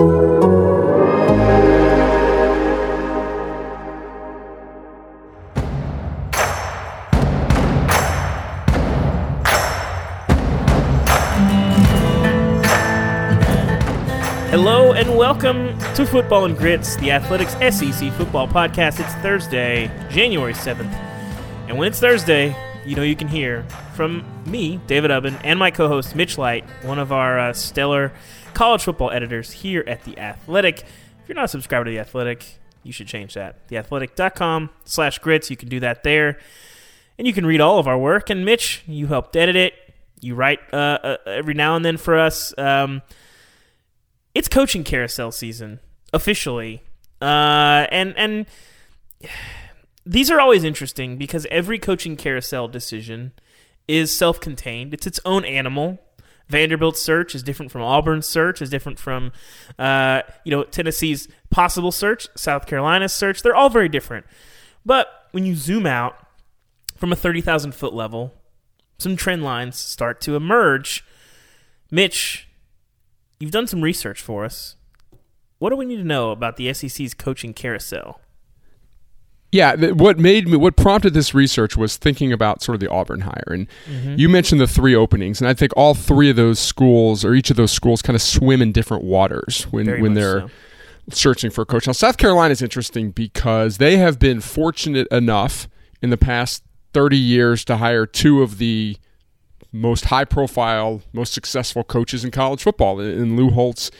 Hello and welcome to Football and Grits, the Athletics SEC football podcast. It's Thursday, January 7th. And when it's Thursday, you know you can hear from me, David Ubben, and my co host, Mitch Light, one of our uh, stellar college football editors here at The Athletic. If you're not a subscriber to The Athletic, you should change that. TheAthletic.com slash grits. You can do that there. And you can read all of our work. And Mitch, you helped edit it. You write uh, uh, every now and then for us. Um, it's coaching carousel season officially, uh, and and these are always interesting because every coaching carousel decision is self-contained. It's its own animal. Vanderbilt's search is different from Auburn's search, is different from uh, you know Tennessee's possible search, South Carolina's search. They're all very different. But when you zoom out from a thirty thousand foot level, some trend lines start to emerge. Mitch, you've done some research for us. What do we need to know about the SEC's coaching carousel? Yeah, th- what made me, what prompted this research was thinking about sort of the Auburn hire. And Mm-hmm. you mentioned the three openings, and I think all three of those schools, or each of those schools, kind of swim in different waters when, Very when they're so. searching for a coach. Now, South Carolina is interesting because they have been fortunate enough in the past 30 years to hire two of the most high profile, most successful coaches in college football in, in Lou Holtz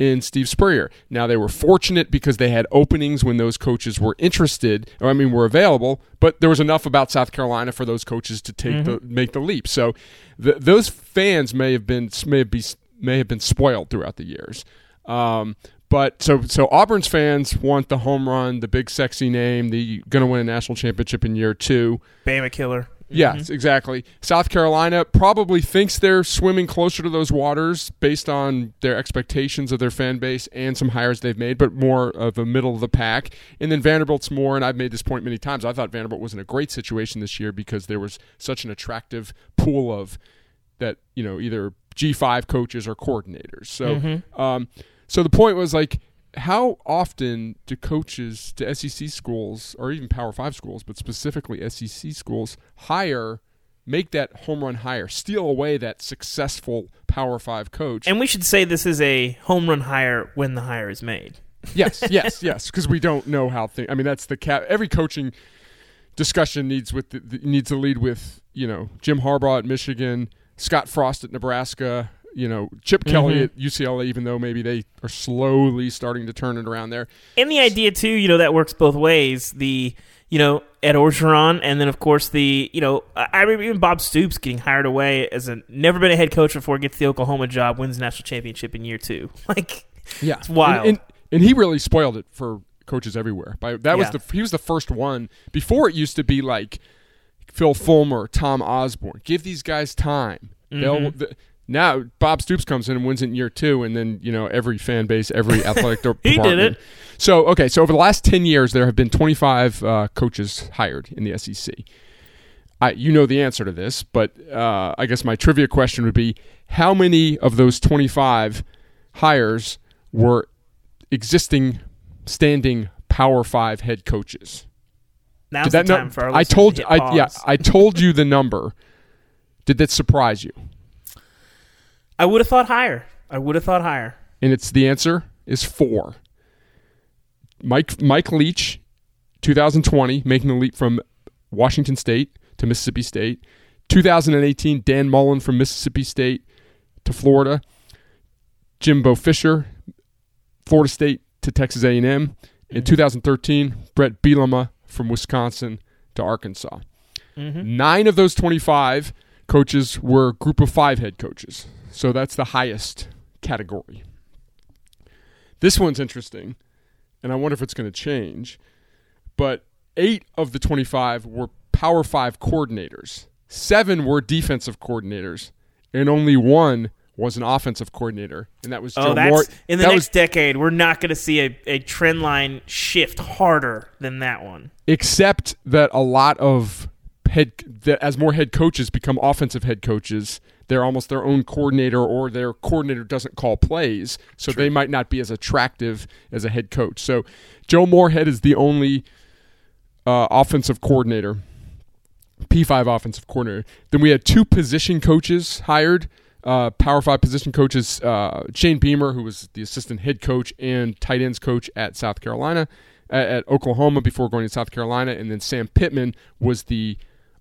and Steve Spurrier. Now they were fortunate because they had openings when those coaches were interested, or I mean were available, but there was enough about South Carolina for those coaches to take the make the leap. So th those fans may have been may have be may have been spoiled throughout the years. Um, but so so Auburn's fans want the home run, the big sexy name, the going to win a national championship in year 2. Bama killer. Yes, exactly. South Carolina probably thinks they're swimming closer to those waters based on their expectations of their fan base and some hires they've made, but more of a middle of the pack. And then Vanderbilt's more, and I've made this point many times. I thought Vanderbilt was in a great situation this year because there was such an attractive pool of that you know either G five coaches or coordinators. So, um, so the point was like, how often do coaches to SEC schools or even Power Five schools, but specifically SEC schools, hire, make that home run hire, steal away that successful Power Five coach? And we should say this is a home run hire when the hire is made. yes, yes, yes, because we don't know how things. I mean, that's the cap. Every coaching discussion needs with the, the- needs to lead with you know Jim Harbaugh at Michigan, Scott Frost at Nebraska, you know Chip Kelly at UCLA. Even though maybe they are slowly starting to turn it around there. And the idea too, you know, that works both ways. The you know Ed Orgeron, and then of course the you know I I remember even Bob Stoops getting hired away as a never been a head coach before, gets the Oklahoma job, wins national championship in year two. Like Yeah, It's wild. And, and, and he really spoiled it for coaches everywhere. By that was the he was the first one. Before it used to be like Phil Fulmer, Tom Osborne. Give these guys time. Mm-hmm. They'll. The, now Bob Stoops comes in and wins it in year two, and then you know every fan base, every athletic He did it. So okay, so over the last ten years, there have been twenty five uh, coaches hired in the SEC. I, you know the answer to this, but uh, I guess my trivia question would be: How many of those twenty-five hires were existing, standing Power Five head coaches? now's Did the that no- time for our I told to I yeah. I told you the number. Did that surprise you? I would have thought higher. I would have thought higher. And it's the answer is four. Mike Mike Leach, 2020, making the leap from Washington State to Mississippi State. 2018, Dan Mullen from Mississippi State to Florida. Jimbo Fisher, Florida State to Texas A&M. In mm-hmm. 2013, Bret Bielema from Wisconsin to Arkansas. Mm-hmm. Nine of those 25 coaches were group of five head coaches. So that's the highest category. This one's interesting, and I wonder if it's going to change. But eight of the 25 were Power Five coordinators, seven were defensive coordinators, and only one was an offensive coordinator, and that was oh, Joe Oh, that's in the next was, decade. We're not going to see a, a trend line shift harder than that one. except that a lot of head that as more head coaches become offensive head coaches, they're almost their own coordinator or their coordinator doesn't call plays, so they might not be as attractive as a head coach. So Joe Moorhead is the only uh, offensive coordinator, P5 offensive coordinator. Then we had two position coaches hired. Uh, Power Five position coaches, uh, Shane Beamer, who was the assistant head coach and tight ends coach at South Carolina, at, at Oklahoma before going to South Carolina, and then Sam Pittman was the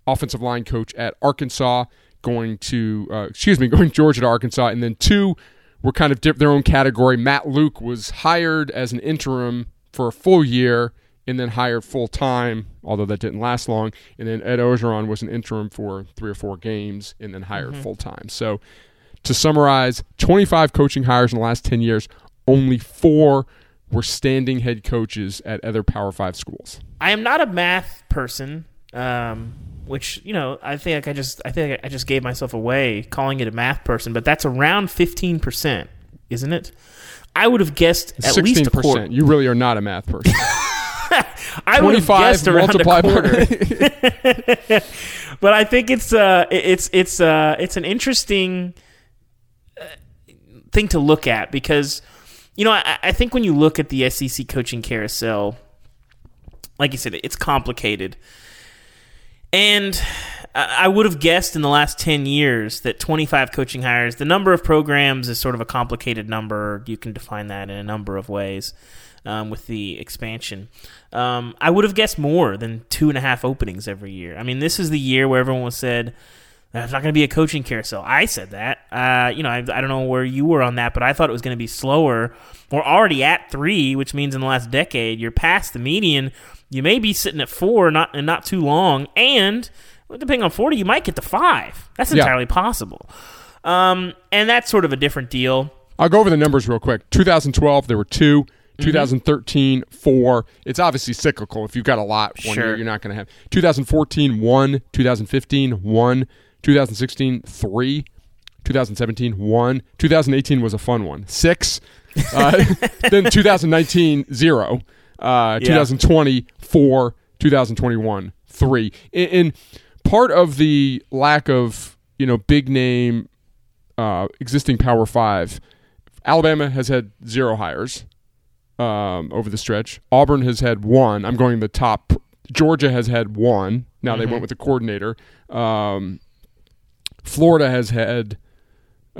offensive line coach at Arkansas, going to uh, excuse me, going Georgia to Arkansas, and then two were kind of their own category. Matt Luke was hired as an interim for a full year and then hired full time, although that didn't last long. And then Ed Orgeron was an interim for three or four games and then hired Mm-hmm. full time. So to summarize, 25 coaching hires in the last 10 years, only four were standing head coaches at other Power Five schools. I am not a math person, um, which you know I think I just I think I just gave myself away calling it a math person, but that's around fifteen percent, isn't it? I would have guessed at least a quarter. 16%. You really are not a math person. I would have 25 guessed around a quarter. but I think it's uh it's it's uh it's an interesting uh, thing to look at because you know I, I think when you look at the SEC coaching carousel, like you said, it's complicated, and I would have guessed in the last ten years that twenty five coaching hires. The number of programs is sort of a complicated number. You can define that in a number of ways. Um, with the expansion, um, I would have guessed more than two and a half openings every year. I mean, this is the year where everyone said there's not going to be a coaching carousel. I said that. Uh, you know, I, I don't know where you were on that, but I thought it was going to be slower. We're already at three, which means in the last decade you're past the median. You may be sitting at four, not and not too long, and depending on forty, you might get to five. That's Yeah. entirely possible. Um, and that's sort of a different deal. I'll go over the numbers real quick. 2012, there were two. 2013, four. It's obviously cyclical. If you've got a lot one Sure. year, you're not going to have. 2014, one. 2015, one. 2016, three. 2017, one. 2018 was a fun one, six. Uh, then 2019, zero. Uh, 2020, four. 2021, three. And, and part of the lack of you know big name uh, existing Power Five, Alabama has had zero hires um, over the stretch. Auburn has had one. I'm going the top. Georgia has had one. Now they went with the coordinator. Um, Florida has had.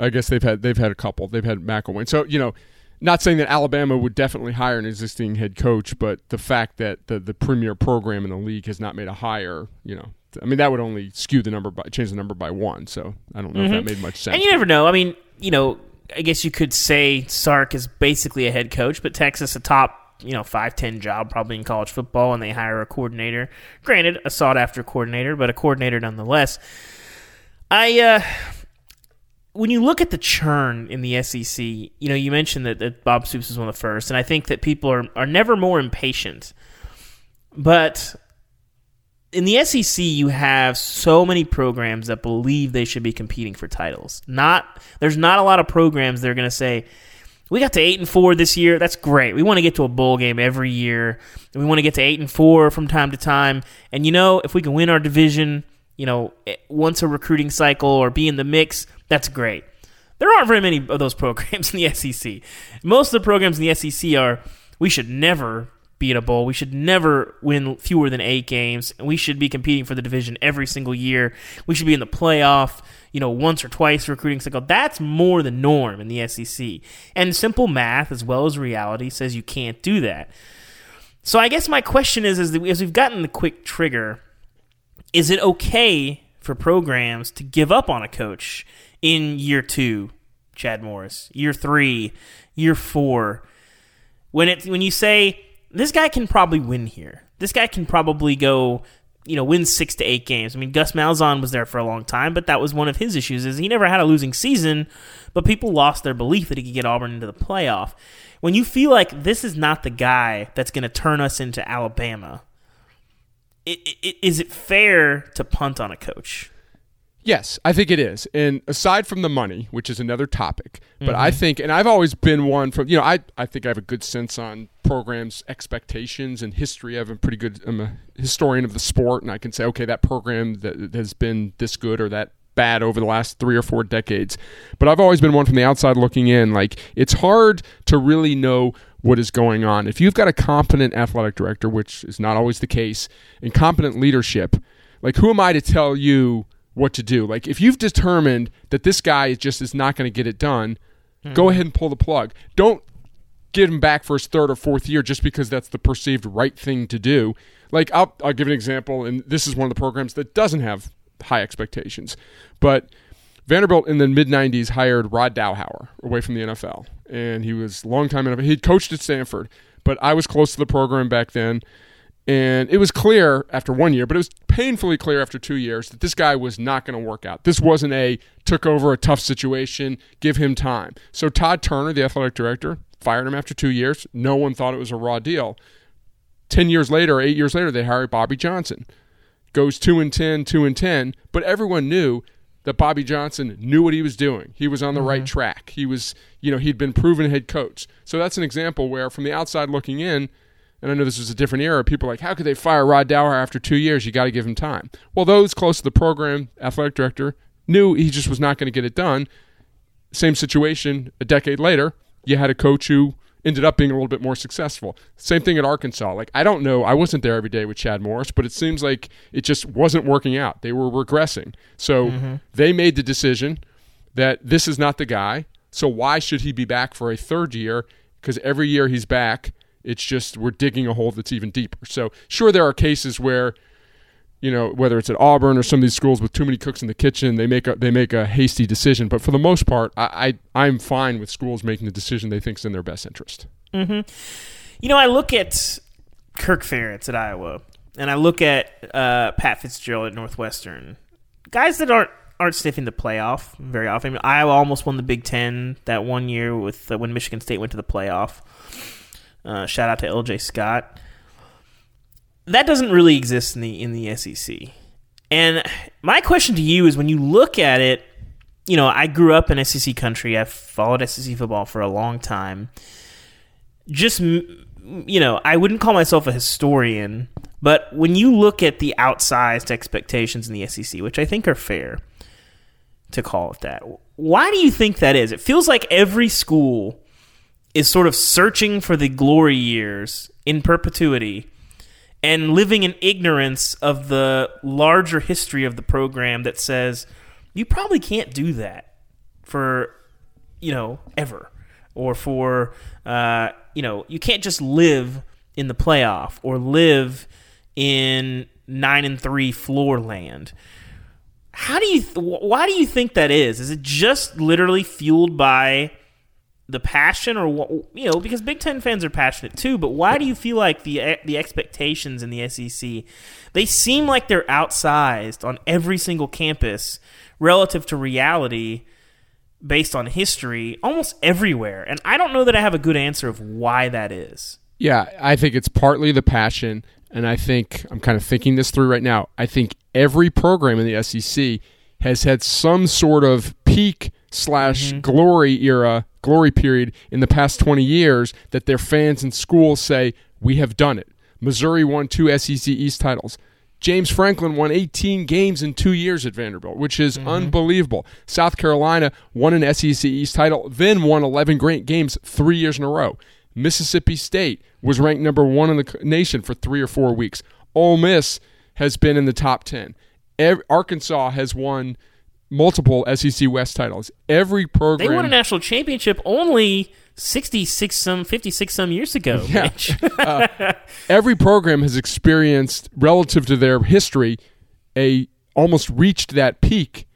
I guess they've had they've had a couple. They've had McElwain. So you know, not saying that Alabama would definitely hire an existing head coach, but the fact that the the premier program in the league has not made a hire, you know, I mean that would only skew the number by change the number by one. So I don't know if that made much sense. And you never know. I mean, you know, I guess you could say Sark is basically a head coach, but Texas a top, you know, five ten job probably in college football, and they hire a coordinator. Granted, a sought after coordinator, but a coordinator nonetheless. I uh when you look at the churn in the SEC, you know, you mentioned that, that Bob Stoops was one of the first, and I think that people are, are never more impatient. But in the SEC, you have so many programs that believe they should be competing for titles. Not there's not a lot of programs that are going to say, "We got to eight and four this year. That's great. We want to get to a bowl game every year. We want to get to eight and four from time to time. And you know, if we can win our division, you know, eh, once a recruiting cycle or be in the mix, that's great." There aren't very many of those programs in the SEC. Most of the programs in the SEC are we should never be in a bowl. We should never win fewer than eight games, and we should be competing for the division every single year. We should be in the playoff, you know, once or twice recruiting cycle. That's more the norm in the SEC. And simple math, as well as reality, says you can't do that. So I guess my question is, is that as we've gotten the quick trigger, is it okay for programs to give up on a coach in year two, Chad Morris, year three, year four? When it when you say this guy can probably win here, this guy can probably go, you know, win six to eight games. I mean, Gus Malzahn was there for a long time, but that was one of his issues is he never had a losing season, but people lost their belief that he could get Auburn into the playoff. When you feel like this is not the guy that's going to turn us into Alabama, i i is it fair to punt on a coach? Yes, I think it is. And aside from the money, which is another topic, but I mm-hmm. think, and I've always been one from, you know, I, I think I have a good sense on programs' expectations and history. I have a pretty good, I'm a historian of the sport, and I can say, okay, that program that has been this good or that bad over the last three or four decades. But I've always been one from the outside looking in. Like, it's hard to really know what is going on. If you've got a competent athletic director, which is not always the case, and competent leadership, like, who am I to tell you what to do? Like, if you've determined that this guy just is not going to get it done, mm-hmm. go ahead and pull the plug. Don't get him back for his third or fourth year just because that's the perceived right thing to do. Like, I'll, I'll give an example, and this is one of the programs that doesn't have high expectations. But Vanderbilt in the mid 90s hired Rod Dowhower away from the NFL. And he was a long time NFL. He coached at Stanford, but I was close to the program back then. And it was clear after one year, but it was painfully clear after two years that this guy was not going to work out. This wasn't a took over a tough situation, give him time. So Todd Turner, the athletic director, fired him after two years. No one thought it was a raw deal. Ten years later, eight years later, they hired Bobby Johnson goes 2 and ten, two and 10, but everyone knew that Bobby Johnson knew what he was doing. He was on the mm-hmm. right track. He was, you know, he'd been proven head coach. So that's an example where from the outside looking in, and I know this was a different era, people are like, how could they fire Rod Dowhower after 2 years? You got to give him time. Well, those close to the program, athletic director, knew he just was not going to get it done. Same situation a decade later, you had a coach who ended up being a little bit more successful. Same thing at Arkansas. Like I don't know, I wasn't there every day with Chad Morris, but it seems like it just wasn't working out. They were regressing. So mm-hmm. they made the decision that this is not the guy. So why should he be back for a third year? Because every year he's back, it's just we're digging a hole that's even deeper. So sure there are cases where you know, whether it's at Auburn or some of these schools with too many cooks in the kitchen, they make a they make a hasty decision. But for the most part, I, I am fine with schools making the decision they think is in their best interest. Mm-hmm. You know, I look at Kirk Ferentz at Iowa, and I look at uh, Pat Fitzgerald at Northwestern, guys that aren't aren't sniffing the playoff very often. I mean, Iowa almost won the Big Ten that one year with uh, when Michigan State went to the playoff. Uh, shout out to L.J. Scott that doesn't really exist in the in the SEC. And my question to you is when you look at it, you know, I grew up in SEC country. I've followed SEC football for a long time. Just you know, I wouldn't call myself a historian, but when you look at the outsized expectations in the SEC, which I think are fair to call it that, why do you think that is? It feels like every school is sort of searching for the glory years in perpetuity and living in ignorance of the larger history of the program that says you probably can't do that for you know ever. Or for uh, you know you can't just live in the playoff or live in nine and three floor land. How do you th- why do you think that is? Is it just literally fueled by the passion or what you know because Big 10 fans are passionate too but why do you feel like the eh, the expectations in the SEC they seem like they're outsized on every single campus relative to reality based on history almost everywhere? And I don't know that I have a good answer of why that is. Yeah I think it's partly the passion and I think I'm kind of thinking this through right now I think every program in the SEC has had some sort of peak slash mm-hmm. glory era glory period in the past 20 years that their fans and schools say, we have done it. Missouri won two SEC East titles. James Franklin won 18 games in two years at Vanderbilt, which is mm-hmm. unbelievable. South Carolina won an SEC East title, then won 11 great games three years in a row. Mississippi State was ranked number one in the nation for three or four weeks. Ole Miss has been in the top 10. Arkansas has won multiple SEC West titles. Every program they won a national championship only sixty six some fifty six some years ago. Yeah. uh, every program has experienced relative to their history a almost reached that peak.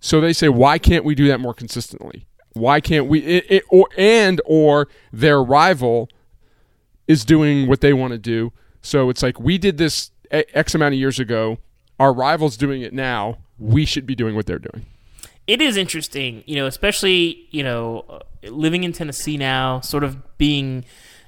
So they say, why can't we do that more consistently? Why can't we? It, it, or and or their rival is doing what they want to do. So it's like we did this X amount of years ago. Our rival's doing it now we should be doing what they're doing. It is interesting, you know, especially you know, living in Tennessee now, sort of being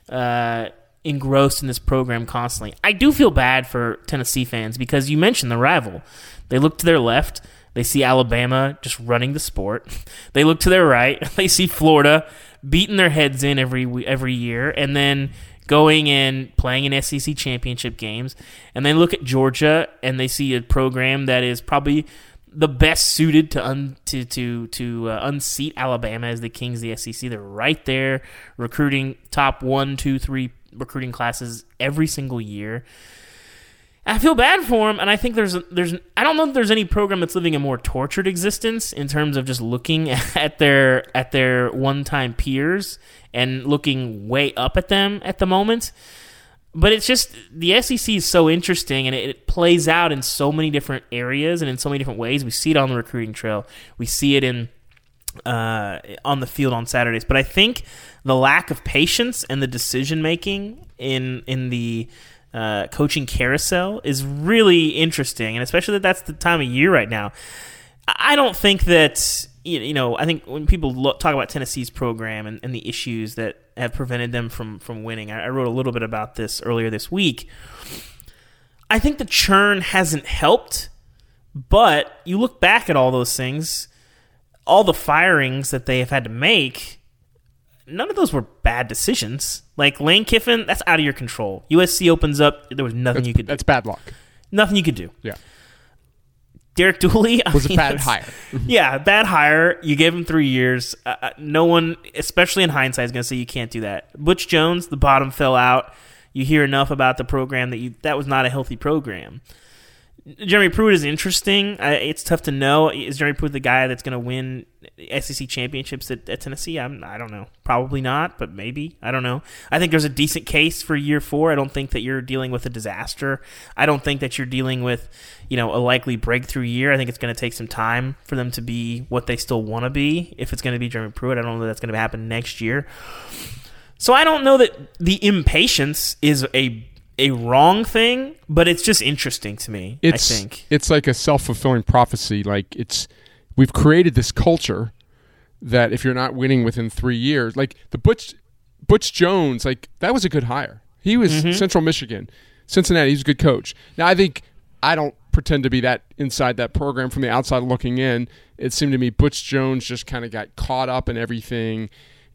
uh, engrossed in this program constantly. I do feel bad for Tennessee fans because you mentioned the rival. They look to their left, they see Alabama just running the sport. They look to their right, they see Florida beating their heads in every every year, and then going and playing in SEC championship games, and they look at Georgia and they see a program that is probably the best suited to un, to to to uh, unseat Alabama as the kings of the SEC. They're right there, recruiting top one, two, three recruiting classes every single year. I feel bad for them, and I think there's there's I don't know if there's any program that's living a more tortured existence in terms of just looking at their at their one time peers and looking way up at them at the moment. But it's just the SEC is so interesting, and it, it plays out in so many different areas and in so many different ways. We see it on the recruiting trail, we see it in uh, on the field on Saturdays. But I think the lack of patience and the decision making in in the uh, coaching carousel is really interesting, and especially that that's the time of year right now. I don't think that you know. I think when people look, talk about Tennessee's program and, and, the issues that have prevented them from from winning, I, I wrote a little bit about this earlier this week. I think the churn hasn't helped, but you look back at all those things, all the firings that they have had to make none of those were bad decisions. Like Lane Kiffin, that's out of your control. USC opens up, there was nothing that's, you could do. That's bad luck. Nothing you could do. Yeah. Derek Dooley I was mean, a bad hire. yeah, bad hire. You gave him three years. Uh, uh no one, especially in hindsight, is going to say you can't do that. Butch Jones, the bottom fell out. You hear enough about the program that you that was not a healthy program. Jeremy Pruitt is interesting. it's tough to know. Is Jeremy Pruitt the guy that's going to win SEC championships at, at, Tennessee? I'm, I don't know. Probably not, but maybe. I don't know. I think there's a decent case for year four. I don't think that you're dealing with a disaster. I don't think that you're dealing with, you know, a likely breakthrough year. I think it's going to take some time for them to be what they still want to be. If it's going to be Jeremy Pruitt, I don't know that that's going to happen next year. So I don't know that the impatience is a a wrong thing, but it's just interesting to me. It's, I think it's like a self fulfilling prophecy. Like it's we've created this culture that if you're not winning within three years, like the Butch Butch Jones, like that was a good hire. He was mm-hmm. Central Michigan, Cincinnati. He's a good coach. Now I think I don't pretend to be that inside that program from the outside looking in. It seemed to me Butch Jones just kind of got caught up in everything,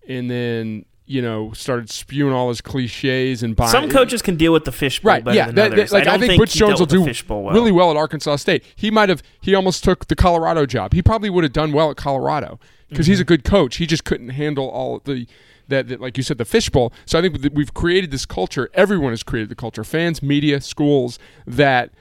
and then you know, started spewing all his cliches and buying. Some coaches can deal with the fishbowl right, better yeah, than that, others. Like, I, I think, think Butch Jones will do well. really well at Arkansas State. He might have. He almost took the Colorado job. He probably would have done well at Colorado because mm-hmm. he's a good coach. He just couldn't handle all the. That, that, like you said, the fishbowl. So I think we've created this culture. Everyone has created the culture. Fans, media, schools. That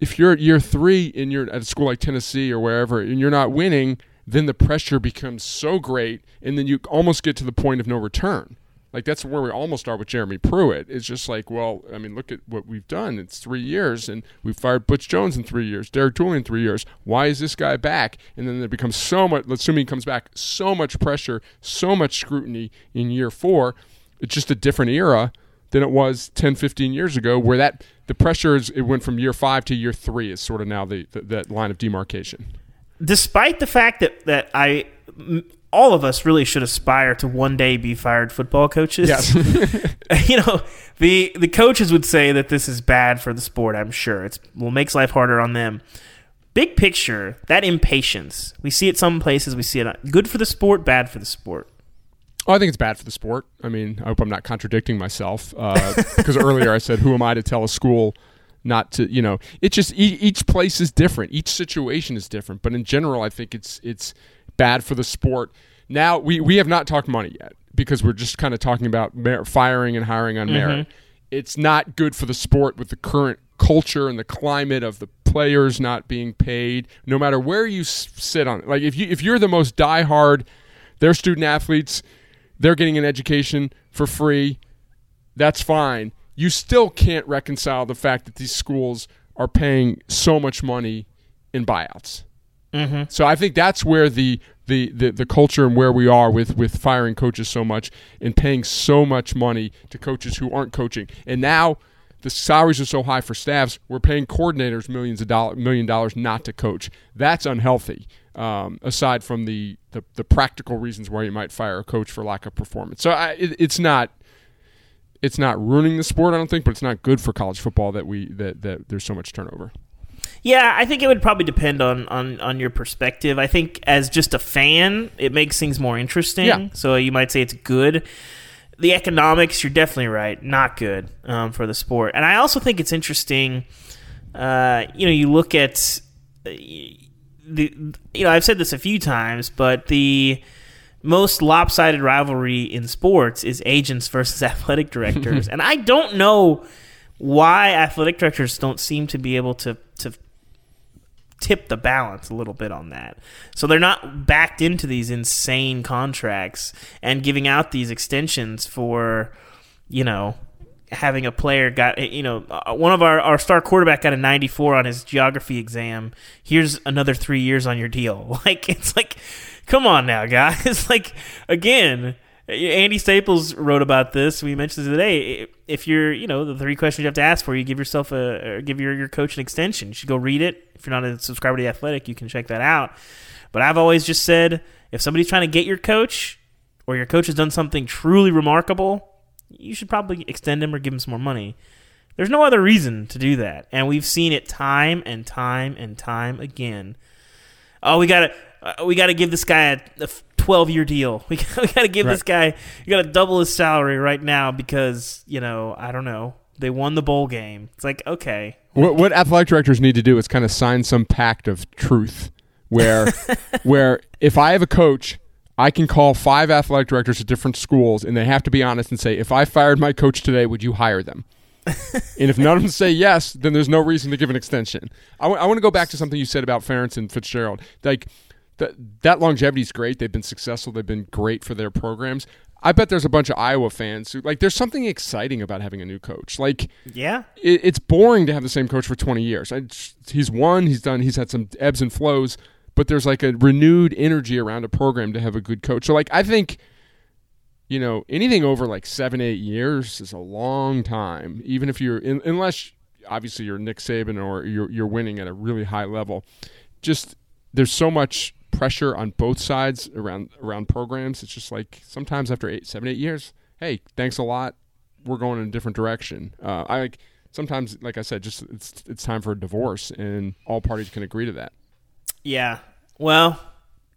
if you're at year three and you're at a school like Tennessee or wherever, and you're not winning, then the pressure becomes so great, and then you almost get to the point of no return like that's where we almost are with Jeremy Pruitt. It's just like, well, I mean, look at what we've done. It's three years, and we've fired Butch Jones in three years, Derek Dooley in three years. Why is this guy back? And then there becomes so much. Assuming he comes back, so much pressure, so much scrutiny in year four. It's just a different era than it was 10, 15 years ago, where that the pressure is it went from year five to year three is sort of now the, the that line of demarcation. Despite the fact that that I all of us really should aspire to one day be fired football coaches. Yes. you know, the the coaches would say that this is bad for the sport. I'm sure it's well makes life harder on them. Big picture, that impatience we see it some places. We see it good for the sport, bad for the sport. Oh, I think it's bad for the sport. I mean, I hope I'm not contradicting myself uh, because earlier I said, "Who am I to tell a school?" Not to you know it just each place is different each situation is different but in general i think it's it's bad for the sport. Now we we have not talked money yet because we're just kind of talking about firing and hiring on merit. Mm-hmm. It's not good for the sport with the current culture and the climate of the players not being paid. No matter where you sit on it, like if you if you're the most diehard, they're student athletes, they're getting an education for free. That's fine. You still can't reconcile the fact that these schools are paying so much money in buyouts. Mm-hmm. So I think that's where the, the, the, the culture and where we are with, with firing coaches so much and paying so much money to coaches who aren't coaching. And now the salaries are so high for staffs, we're paying coordinators millions of dollars, million dollars not to coach. That's unhealthy. Um, aside from the, the, the practical reasons why you might fire a coach for lack of performance, so I, it, it's not it's not ruining the sport, I don't think, but it's not good for college football that we that, that there's so much turnover. Yeah, I think it would probably depend on, on, on your perspective. I think as just a fan, it makes things more interesting. Yeah. So you might say it's good. The economics, you're definitely right, not good um, for the sport. And I also think it's interesting. Uh, you know, you look at uh, the you know I've said this a few times, but the most lopsided rivalry in sports is agents versus athletic directors, and I don't know why athletic directors don't seem to be able to to tip the balance a little bit on that. So they're not backed into these insane contracts and giving out these extensions for, you know, having a player got you know uh, one of our, our star quarterback got a 94 on his geography exam. Here's another three years on your deal. Like it's like come on now guys like again Andy Staples wrote about this. We mentioned today. If you're, you know, the three questions you have to ask for, you give yourself a, give your, your coach an extension. You should go read it. If you're not a subscriber to the Athletic, you can check that out. But I've always just said, if somebody's trying to get your coach, or your coach has done something truly remarkable, you should probably extend him or give him some more money. There's no other reason to do that, and we've seen it time and time and time again. Oh, we got to uh, we got to give this guy a, a 12 year deal. We, we got to give right. this guy, you got to double his salary right now because, you know, I don't know. They won the bowl game. It's like, okay. What, what athletic directors need to do is kind of sign some pact of truth where, where if I have a coach, I can call five athletic directors at different schools and they have to be honest and say, if I fired my coach today, would you hire them? and if none of them say yes, then there's no reason to give an extension. I, w- I want to go back to something you said about Ferentz and Fitzgerald. Like, that that longevity is great. They've been successful. They've been great for their programs. I bet there's a bunch of Iowa fans who like. There's something exciting about having a new coach. Like, yeah, it, it's boring to have the same coach for 20 years. I, he's won. He's done. He's had some ebbs and flows, but there's like a renewed energy around a program to have a good coach. So, like, I think, you know, anything over like seven, eight years is a long time. Even if you're, in, unless obviously you're Nick Saban or you're you're winning at a really high level. Just there's so much pressure on both sides around around programs. It's just like sometimes after eight, seven, eight years, hey, thanks a lot. We're going in a different direction. Uh, I like sometimes, like I said, just it's it's time for a divorce, and all parties can agree to that. Yeah. Well,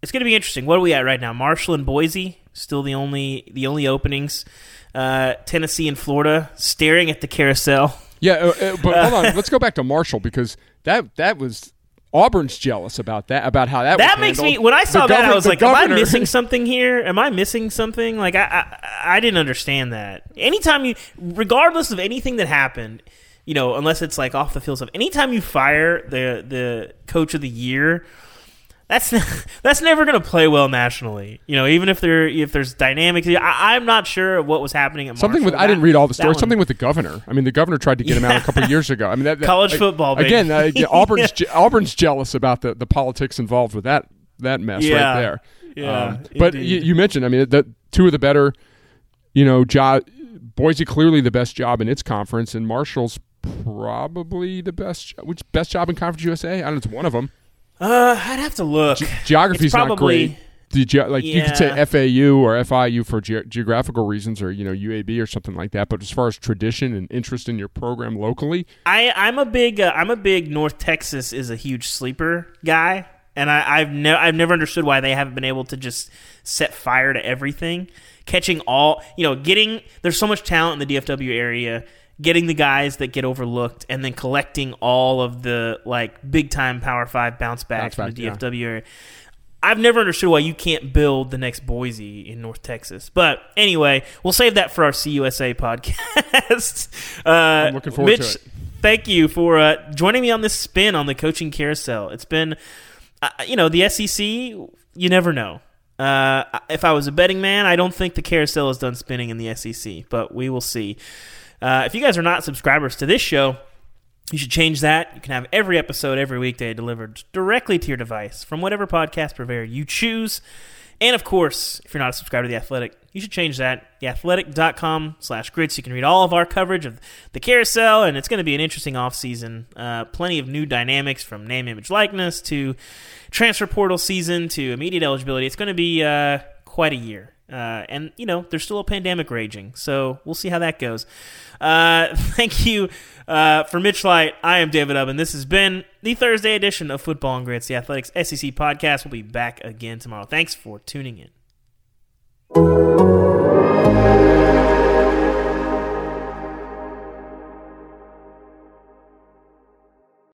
it's going to be interesting. What are we at right now? Marshall and Boise still the only the only openings. Uh, Tennessee and Florida staring at the carousel. Yeah, uh, uh but hold on. Let's go back to Marshall because that that was Auburn's jealous about that, about how that. That makes me. When I saw the that, I was like, governor. "Am I missing something here? Am I missing something?" Like I, I, I didn't understand that. Anytime you, regardless of anything that happened, you know, unless it's like off the field stuff, anytime you fire the the coach of the year that's that's never going to play well nationally. You know, even if there if there's dynamics, I, am not sure what was happening at something with. I didn't read all the stories. Something with the governor. I mean, the governor tried to get him out a couple years ago. I mean, that, that, college football baby. again. Uh, yeah, Auburn's je- Auburn's jealous about the, the politics involved with that that mess yeah. right there. Yeah, um, but you, you, mentioned, I mean, the two of the better, you know, job. Boise clearly the best job in its conference, and Marshall's probably the best. Which best job in Conference USA? I don't know. It's one of them. Uh, I'd have to look. Ge- geography's probably, not great. Did you, like yeah. you could say FAU or FIU for ge- geographical reasons, or you know UAB or something like that. But as far as tradition and interest in your program locally, I I'm a big uh, I'm a big North Texas is a huge sleeper guy, and I, I've never I've never understood why they haven't been able to just set fire to everything, catching all you know, getting there's so much talent in the DFW area getting the guys that get overlooked and then collecting all of the like big time Power Five bounce backs bounce from the DFW yeah. area. I've never understood why you can't build the next Boise in North Texas. But anyway, we'll save that for our CUSA podcast. Uh, I'm looking forward Mitch, to it. Thank you for uh, joining me on this spin on the coaching carousel. It's been, uh, you know, the SEC. You never know. Uh, if I was a betting man, I don't think the carousel is done spinning in the SEC, but we will see. Uh, if you guys are not subscribers to this show, you should change that. You can have every episode every weekday delivered directly to your device from whatever podcast purveyor you choose. And of course, if you're not a subscriber to The Athletic, you should change that. Theathletic.com slash grits. You can read all of our coverage of the carousel, and it's going to be an interesting offseason. Uh, plenty of new dynamics from name, image, likeness to transfer portal season to immediate eligibility. It's going to be uh, quite a year. Uh, and, you know, there's still a pandemic raging, so we'll see how that goes. Uh, thank you uh, for Mitch Light. I am David Ubben. This has been the Thursday edition of Football and Grits, the Athletics SEC podcast. We'll be back again tomorrow. Thanks for tuning in.